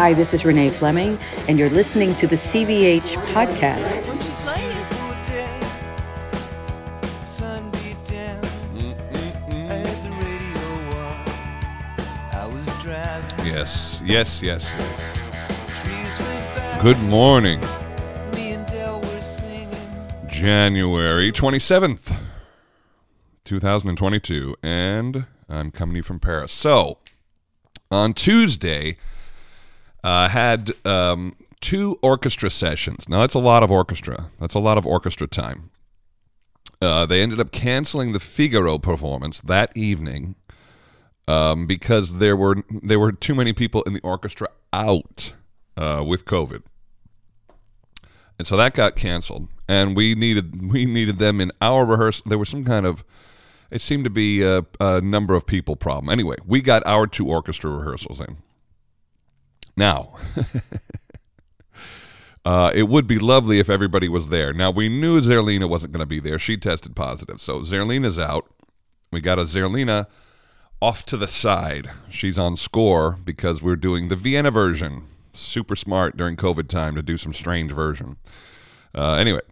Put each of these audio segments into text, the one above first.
Hi, this is Renee Fleming, and you're listening to the CVH podcast. Yes, yes, yes, yes. Good morning. January 27th, 2022, and I'm coming to you from Paris. So, on Tuesday, I uh, had um, two orchestra sessions. Now, that's a lot of orchestra. That's a lot of orchestra time. Uh, they ended up canceling the Figaro performance that evening um, because there were there were too many people in the orchestra out uh, with COVID, and so that got canceled. And we needed we needed them in our rehearsal. There was some kind of it seemed to be a, a number of people problem. Anyway, we got our two orchestra rehearsals in. Now. Uh, it would be lovely if everybody was there. Now, we knew Zerlina wasn't going to be there. She tested positive. So Zerlina's out. We got a Zerlina off to the side. She's on score because we're doing the Vienna version. Super smart during COVID time to do some strange version. Uh, anyway,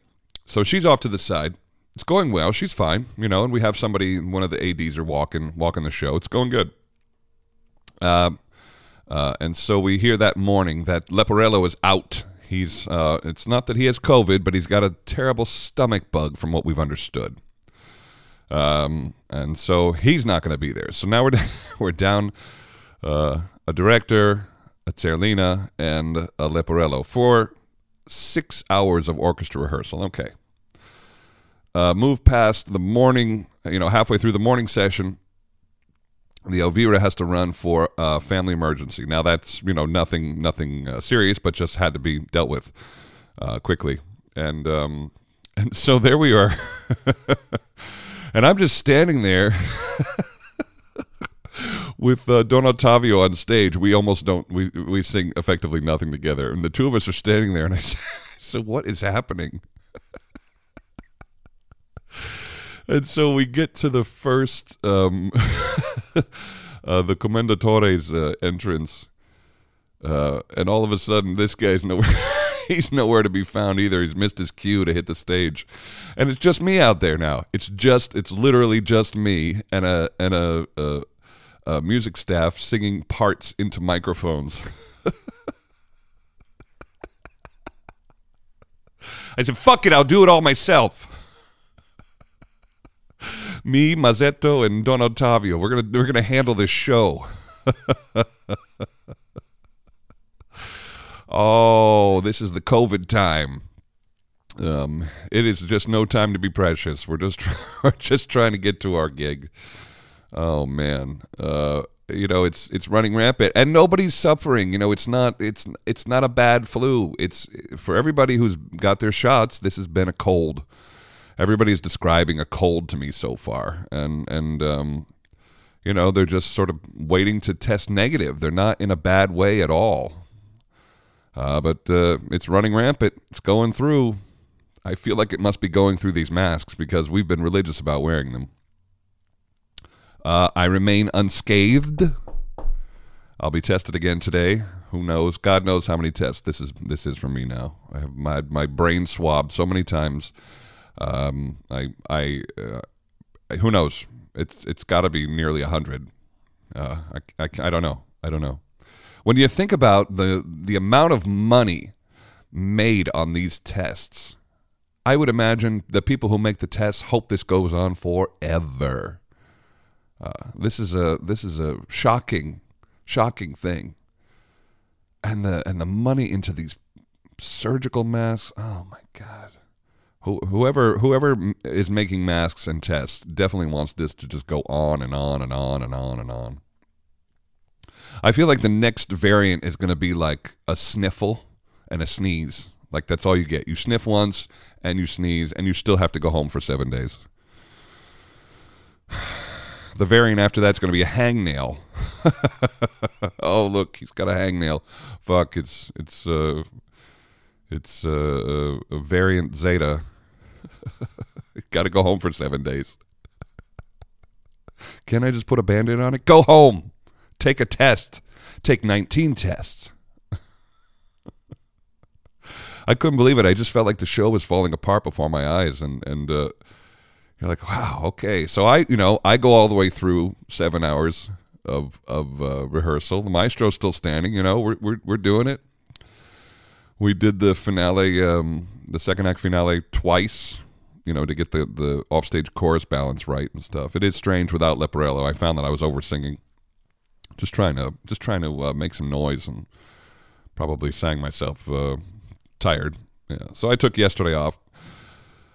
so she's off to the side. It's going well. She's fine, you know, and we have somebody, one of the ADs are walking, walking the show. It's going good. Uh, uh, and so we hear that morning that Leporello is out. He's, uh, it's not that he has COVID, but he's got a terrible stomach bug from what we've understood. Um, and so he's not going to be there. So now we're we're down uh, a director, a Zerlina, and a Leporello for six hours of orchestra rehearsal. Okay. Uh, move past the morning, you know, halfway through the morning session, the Elvira has to run for a family emergency. Now that's you know nothing nothing uh, serious, but just had to be dealt with uh, quickly. And um, and so there we are. and I'm just standing there with uh, Don Ottavio on stage. We almost don't we we sing effectively nothing together, and the two of us are standing there, and I said, "So what is happening?" and so we get to the first um, uh, the Commendatore's uh, entrance, uh, and all of a sudden, this guy's nowhere. he's nowhere to be found either. He's missed his cue to hit the stage, and it's just me out there now. It's just it's literally just me and a and a, a, a music staff singing parts into microphones. I said, "Fuck it, I'll do it all myself." Me, Masetto, and Don Ottavio. We're gonna we're gonna handle this show. Oh, this is the COVID time. Um, it is just no time to be precious. We're just we're just trying to get to our gig. Oh man, uh, you know it's it's running rampant, and nobody's suffering. You know it's not it's it's not a bad flu. It's for everybody who's got their shots. This has been a cold. Everybody's describing a cold to me so far, and and um, you know they're just sort of waiting to test negative. They're not in a bad way at all. Uh, but uh, it's running rampant. It's going through. I feel like it must be going through these masks because we've been religious about wearing them. Uh, I remain unscathed. I'll be tested again today. Who knows? God knows how many tests this is. This is for me now. I have my my brain swabbed so many times. Um, I I uh, who knows? It's it's got to be nearly a hundred. Uh, I, I I don't know. I don't know when you think about the the amount of money made on these tests, I would imagine the people who make the tests hope this goes on forever. Uh, this is a this is a shocking, shocking thing. And the and the money into these surgical masks. Oh my god. Whoever whoever is making masks and tests definitely wants this to just go on and on and on and on and on. I feel like the next variant is going to be like a sniffle and a sneeze. Like that's all you get. You sniff once and you sneeze, and you still have to go home for seven days. The variant after that's going to be a hangnail. oh look, he's got a hangnail. Fuck, it's it's uh it's uh, a variant Zeta. got to go home for seven days. Can I just put a band-aid on it? Go home. Take a test. Take 19 tests. I couldn't believe it. I just felt like the show was falling apart before my eyes, and and uh, you're like, wow, okay. So I, you know, I go all the way through seven hours of of uh, rehearsal. The maestro's still standing. You know, we're we're we're doing it. We did the finale, um, the second act finale twice. You know, to get the the offstage chorus balance right and stuff. It is strange without Leporello. I found that I was over singing, just trying to just trying to uh, make some noise and probably sang myself uh, tired. Yeah. So I took yesterday off.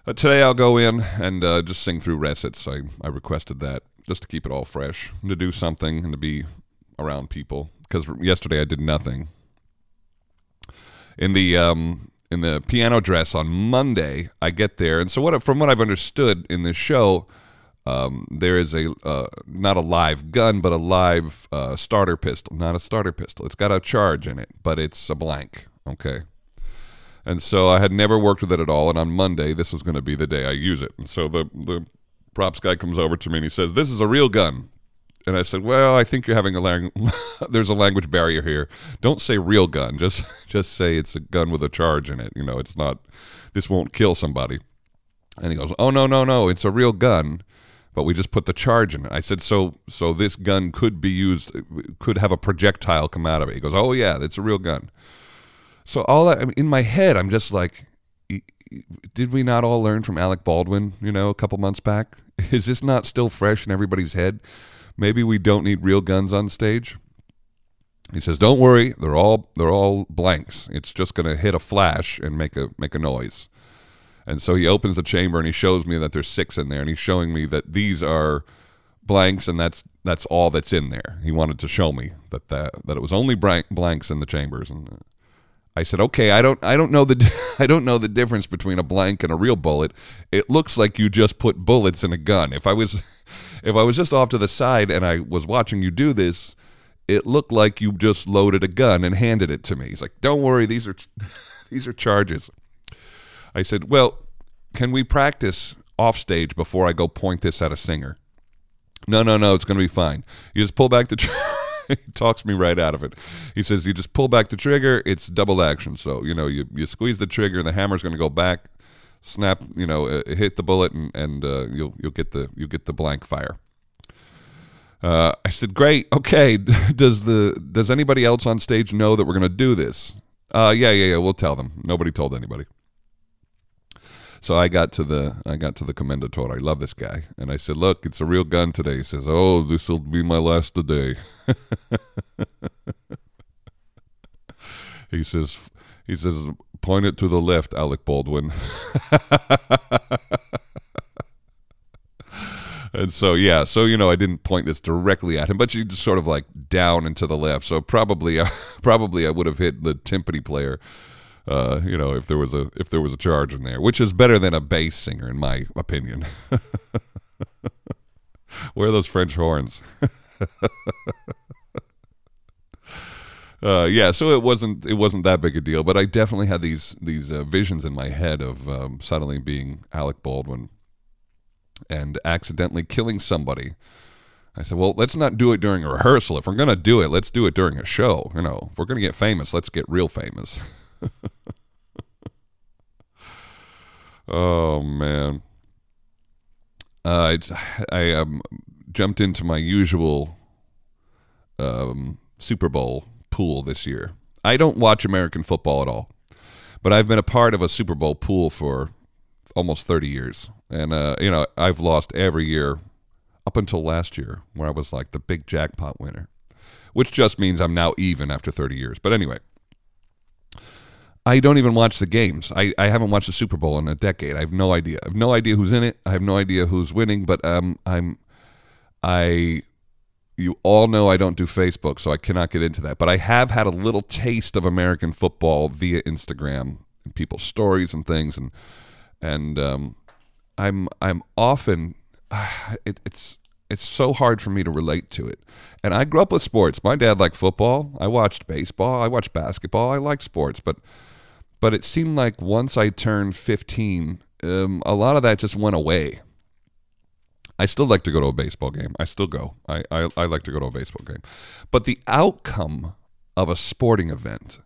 Uh, today I'll go in and uh, just sing through recits. I, I requested that just to keep it all fresh, to do something and to be around people. Because yesterday I did nothing. In the um, in the piano dress on Monday, I get there, and so what from what I've understood in this show, um, there is a uh, not a live gun, but a live uh, starter pistol. Not a starter pistol. It's got a charge in it, but it's a blank. Okay. And so I had never worked with it at all. And on Monday, this was going to be the day I use it. And so the the props guy comes over to me and he says, "This is a real gun." And I said, "Well, I think you're having a lang- there's a language barrier here. Don't say real gun. Just just say it's a gun with a charge in it. You know, it's not. This won't kill somebody." And he goes, "Oh no, no, no! It's a real gun, but we just put the charge in it." I said, "So so this gun could be used, could have a projectile come out of it." He goes, "Oh yeah, it's a real gun." So all that I mean, in my head, I'm just like, did we not all learn from Alec Baldwin? You know, a couple months back. Is this not still fresh in everybody's head? Maybe we don't need real guns on stage. He says, "Don't worry, they're all they're all blanks. It's just going to hit a flash and make a make a noise." And so he opens the chamber and he shows me that there's six in there, and he's showing me that these are blanks, and that's that's all that's in there. He wanted to show me that that, that it was only blank, blanks in the chambers, and I said, "Okay, I don't I don't know the I don't know the difference between a blank and a real bullet. It looks like you just put bullets in a gun. If I was if I was just off to the side and I was watching you do this, it looked like you just loaded a gun and handed it to me." He's like, "Don't worry, these are these are charges." I said, "Well, can we practice off stage before I go point this at a singer?" No, no, no, it's going to be fine. You just pull back the he talks me right out of it. He says you just pull back the trigger, it's double action. So you know you you squeeze the trigger, and the hammer's going to go back, snap, you know, uh, hit the bullet, and and uh, you'll you'll get the you get the blank fire. Uh, I said, "Great, okay. Does the does anybody else on stage know that we're going to do this?" Uh, yeah, yeah, yeah. We'll tell them. Nobody told anybody. So I got to the I got to the commendatore. I love this guy, and I said, "Look, it's a real gun today." He says, "Oh, this will be my last today." he says, "He says, point it to the left, Alec Baldwin." and so yeah, so you know, I didn't point this directly at him, but you just sort of like down and to the left. So probably, uh, probably I would have hit the timpani player uh, you know, if there was a if there was a charge in there, which is better than a bass singer in my opinion. Where are those French horns? Uh, yeah, so it wasn't it wasn't that big a deal, but I definitely had these these uh, visions in my head of um, suddenly being Alec Baldwin and accidentally killing somebody. I said, well, let's not do it during a rehearsal. If we're to do it, let's do it during a show. You know, if we're to get famous, let's get real famous. oh man, uh, I I um, jumped into my usual um, Super Bowl pool this year. I don't watch American football at all, but I've been a part of a Super Bowl pool for almost 30 years. And, uh, you know, I've lost every year up until last year, where I was like the big jackpot winner, which just means I'm now even after 30 years. But anyway, I don't even watch the games. I, I haven't watched the Super Bowl in a decade. I have no idea. I have no idea who's in it. I have no idea who's winning. But um, I'm, I, you all know I don't do Facebook, so I cannot get into that. But I have had a little taste of American football via Instagram and people's stories and things, and and um, I'm I'm often, it, it's it's so hard for me to relate to it. And I grew up with sports. My dad liked football. I watched baseball. I watched basketball. I liked sports, but but it seemed like once I turned 15, um, a lot of that just went away. I still like to go to a baseball game. I still go. I, I, I like to go to a baseball game. But the outcome of a sporting event,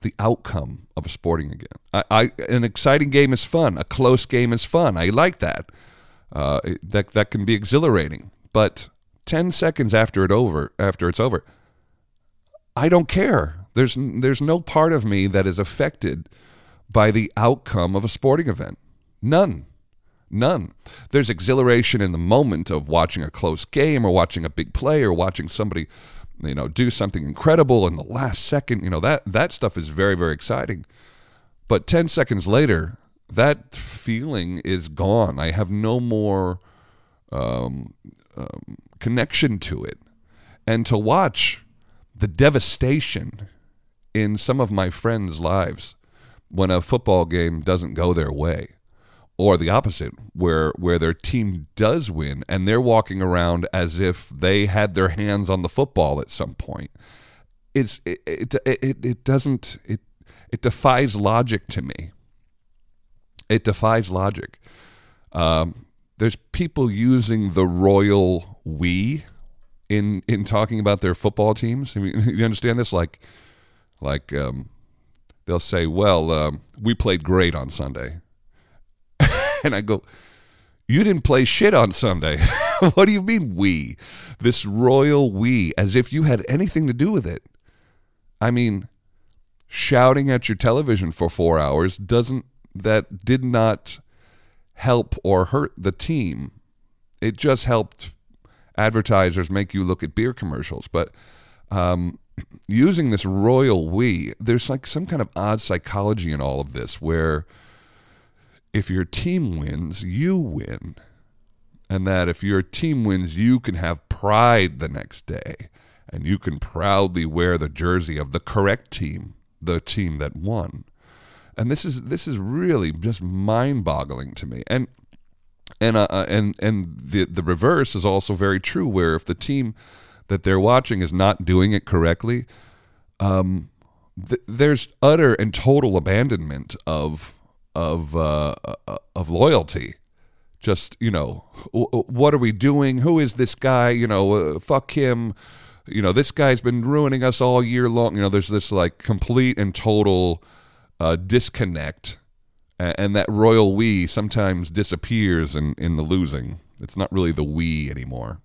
the outcome of a sporting event. I, I an exciting game is fun. A close game is fun. I like that. Uh, that that can be exhilarating. But ten seconds after it over, after it's over, I don't care. There's there's no part of me that is affected by the outcome of a sporting event. None. None. There's exhilaration in the moment of watching a close game or watching a big play or watching somebody, you know, do something incredible in the last second. You know, that that stuff is very, very exciting. But 10 seconds later, that feeling is gone. I have no more um, um, connection to it. And to watch the devastation in some of my friends' lives when a football game doesn't go their way or the opposite where where their team does win and they're walking around as if they had their hands on the football at some point. It's it it it, it doesn't it it defies logic to me. It defies logic. Um, there's people using the royal we in in talking about their football teams. I mean, you understand this? Like like um, they'll say well um, we played great on sunday and I go, You didn't play shit on Sunday. what do you mean, we? This royal we, as if you had anything to do with it. I mean, shouting at your television for four hours doesn't, that did not help or hurt the team. It just helped advertisers make you look at beer commercials. But um, using this royal we, there's like some kind of odd psychology in all of this where if your team wins, you win. And that if your team wins, you can have pride the next day and you can proudly wear the jersey of the correct team, the team that won. And this is this is really just mind-boggling to me. And and uh, uh, and and the the reverse is also very true where if the team that they're watching is not doing it correctly, um, th- there's utter and total abandonment of of uh, uh, of loyalty. Just you know, what are we doing? Who is this guy? You know, uh, fuck him. You know, this guy's been ruining us all year long. You know, there's this like complete and total uh, disconnect, and that royal we sometimes disappears in in the losing. It's not really the we anymore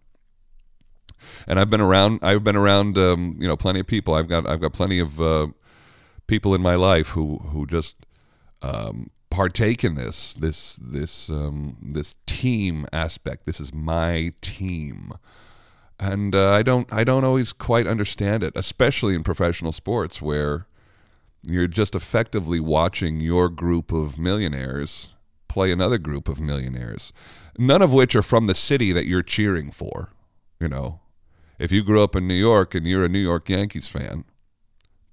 and I've been around. I've been around, um, you know, plenty of people. I've got I've got plenty of uh, people in my life who who just um, partake in this this this um, this team aspect. This is my team, and uh, I don't I don't always quite understand it, especially in professional sports where you're just effectively watching your group of millionaires play another group of millionaires, none of which are from the city that you're cheering for. You know, if you grew up in New York and you're a New York Yankees fan,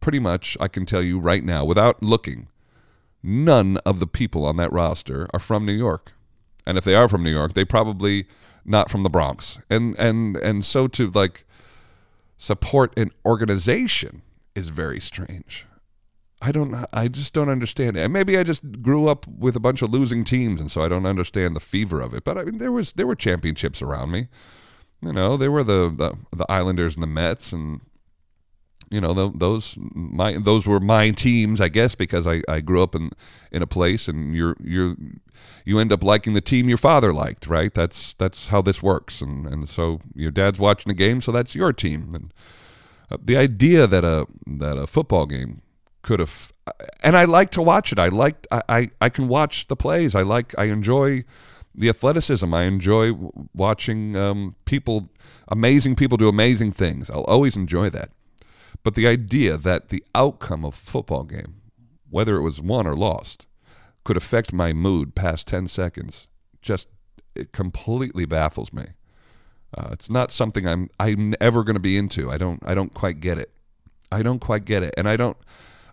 pretty much I can tell you right now without looking none of the people on that roster are from New York. And if they are from New York, they probably not from the Bronx. And and and so to like support an organization is very strange. I don't I just don't understand it. And maybe I just grew up with a bunch of losing teams and so I don't understand the fever of it. But I mean there was there were championships around me. You know, there were the the, the Islanders and the Mets and you know those my those were my teams i guess because i, I grew up in in a place and you're you're you end up liking the team your father liked right? That's that's how this works. And and so your dad's watching a game so that's your team. And uh, the idea that a that a football game could have and i like to watch it. I like I, I i can watch the plays. I like i enjoy the athleticism. I enjoy watching um, people amazing people do amazing things. I'll always enjoy that but the idea that the outcome of a football game, whether it was won or lost, could affect my mood past 10 seconds just it completely baffles me. Uh, it's not something I'm I'm ever going to be into. I don't I don't quite get it. I don't quite get it, and I don't.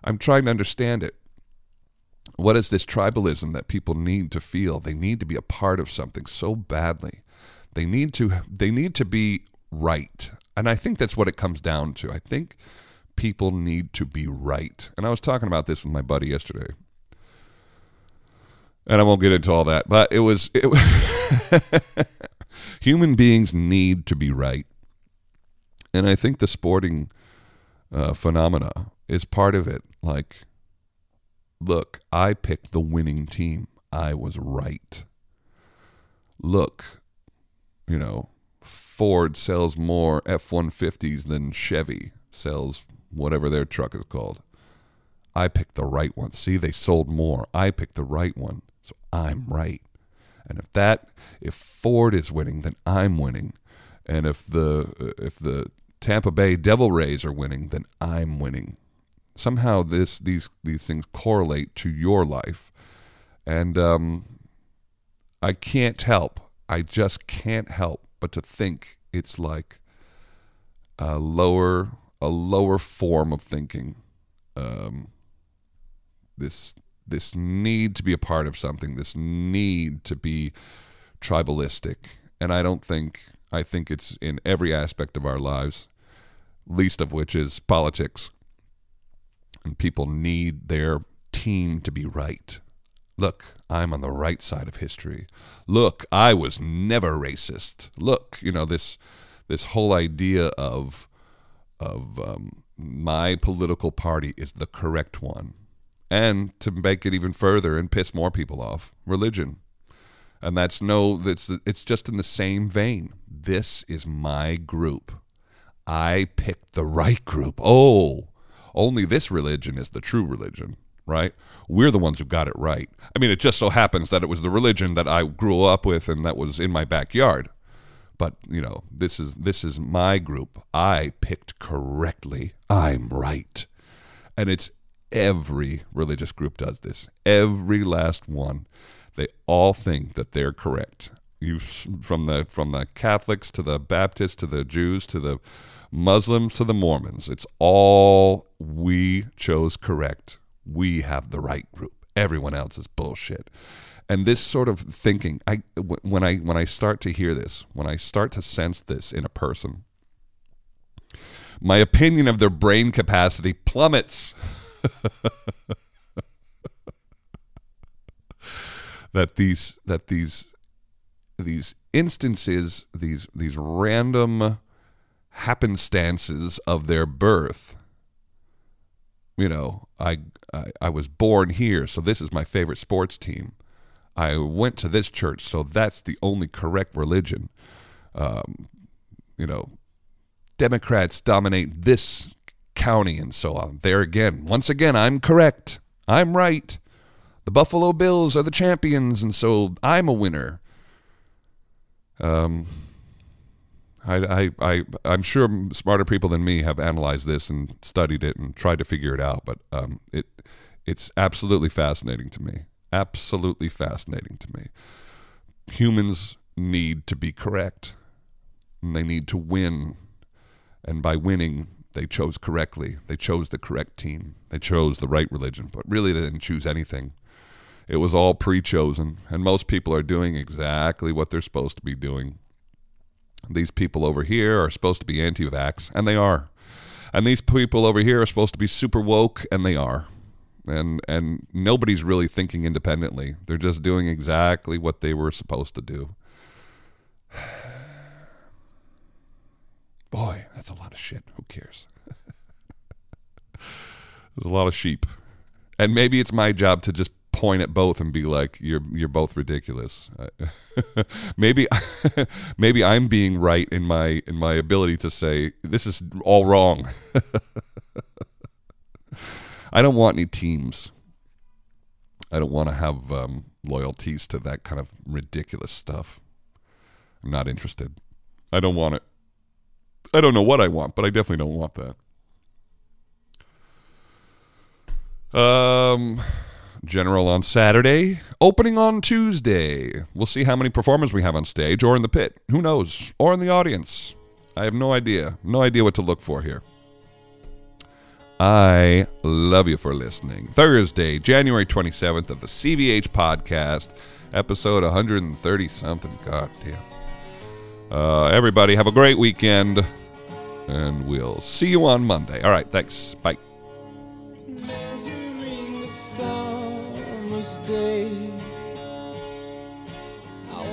I'm trying to understand it. What is this tribalism that people need to feel? They need to be a part of something so badly. They need to they need to be right, and I think that's what it comes down to. I think people need to be right. And I was talking about this with my buddy yesterday. And I won't get into all that, but it was it human beings need to be right. And I think the sporting uh, phenomena is part of it. Like, look, I picked the winning team. I was right. Look, you know, Ford sells more F 150s than Chevy sells whatever their truck is called. I picked the right one. See, they sold more. I picked the right one. So I'm right. And if that if Ford is winning, then I'm winning. And if the if the Tampa Bay Devil Rays are winning, then I'm winning. Somehow this these these things correlate to your life. And um I can't help. I just can't help but to think it's like a lower a lower form of thinking. Um, this this need to be a part of something, this need to be tribalistic, and I don't think I think it's in every aspect of our lives, least of which is politics. And people need their team to be right. Look, I'm on the right side of history. Look, I was never racist. Look, you know this this whole idea of of um, my political party is the correct one, and to make it even further and piss more people off, religion, and that's no that's it's just in the same vein. This is my group. I picked the right group. Oh, only this religion is the true religion right? We're the ones who got it right. I mean, it just so happens that it was the religion that I grew up with and that was in my backyard. But, you know, this is this is my group. I picked correctly. I'm right. And it's every religious group does this. Every last one. They all think that they're correct. You from the from the Catholics to the Baptists to the Jews to the Muslims to the Mormons. It's all we chose correct we have the right group. Everyone else is bullshit. And this sort of thinking, I when I when I start to hear this, when I start to sense this in a person, my opinion of their brain capacity plummets. that these that these these instances, these these random happenstances of their birth you know, I, I, I was born here, so this is my favorite sports team. I went to this church, so that's the only correct religion. Um, you know, Democrats dominate this county and so on. There again, once again, I'm correct. I'm right. The Buffalo Bills are the champions, and so I'm a winner. Um, I, I, I, I'm sure smarter people than me have analyzed this and studied it and tried to figure it out, but um, it, it's absolutely fascinating to me. Absolutely fascinating to me. Humans need to be correct. And they need to win, and by winning, they chose correctly. They chose the correct team. They chose the right religion, but really they didn't choose anything. It was all pre-chosen, and most people are doing exactly what they're supposed to be doing these people over here are supposed to be anti vax, and they are. And these people over here are supposed to be super woke, and they are. And and nobody's really thinking independently. They're just doing exactly what they were supposed to do. Boy, that's a lot of shit. Who cares? There's a lot of sheep. And maybe it's my job to just point at both and be like, "You're you're both ridiculous." maybe maybe I'm being right in my in my ability to say this is all wrong. I don't want any teams. I don't want to have um, loyalties to that kind of ridiculous stuff. I'm not interested. I don't want it. I don't know what I want, but I definitely don't want that. Um General on Saturday, opening on Tuesday. We'll see how many performers we have on stage or in the pit. Who knows? Or in the audience. I have no idea. No idea what to look for here. I love you for listening. Thursday, January 27th of the CVH podcast, episode 130 something. God damn. Uh, everybody, have a great weekend, and we'll see you on Monday. All right, thanks. Bye.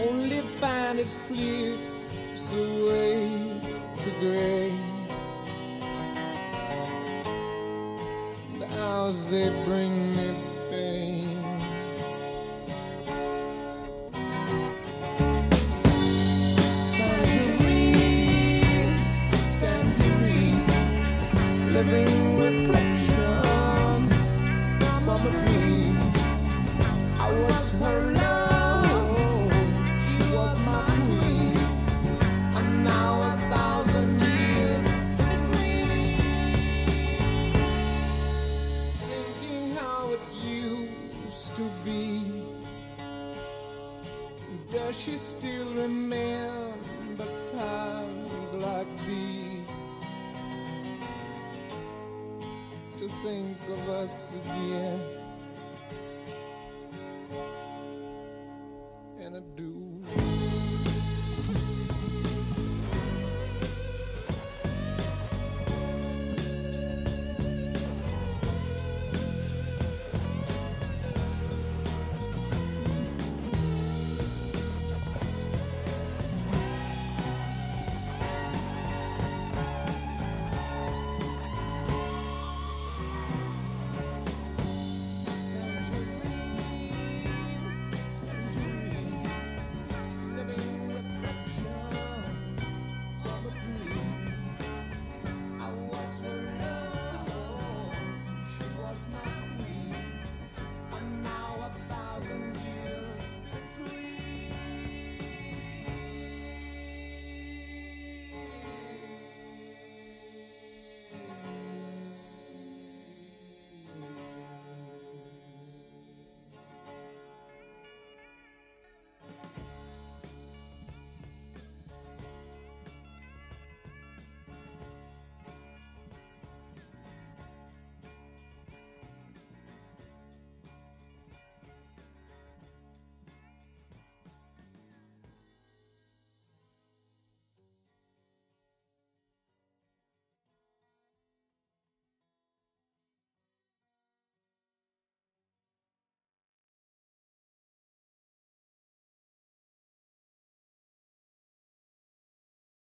only find it slips away to. Cause they bring me pain. Tangerine, tangerine, living reflections from a dream. I was her she still remember times like these? To think of us again.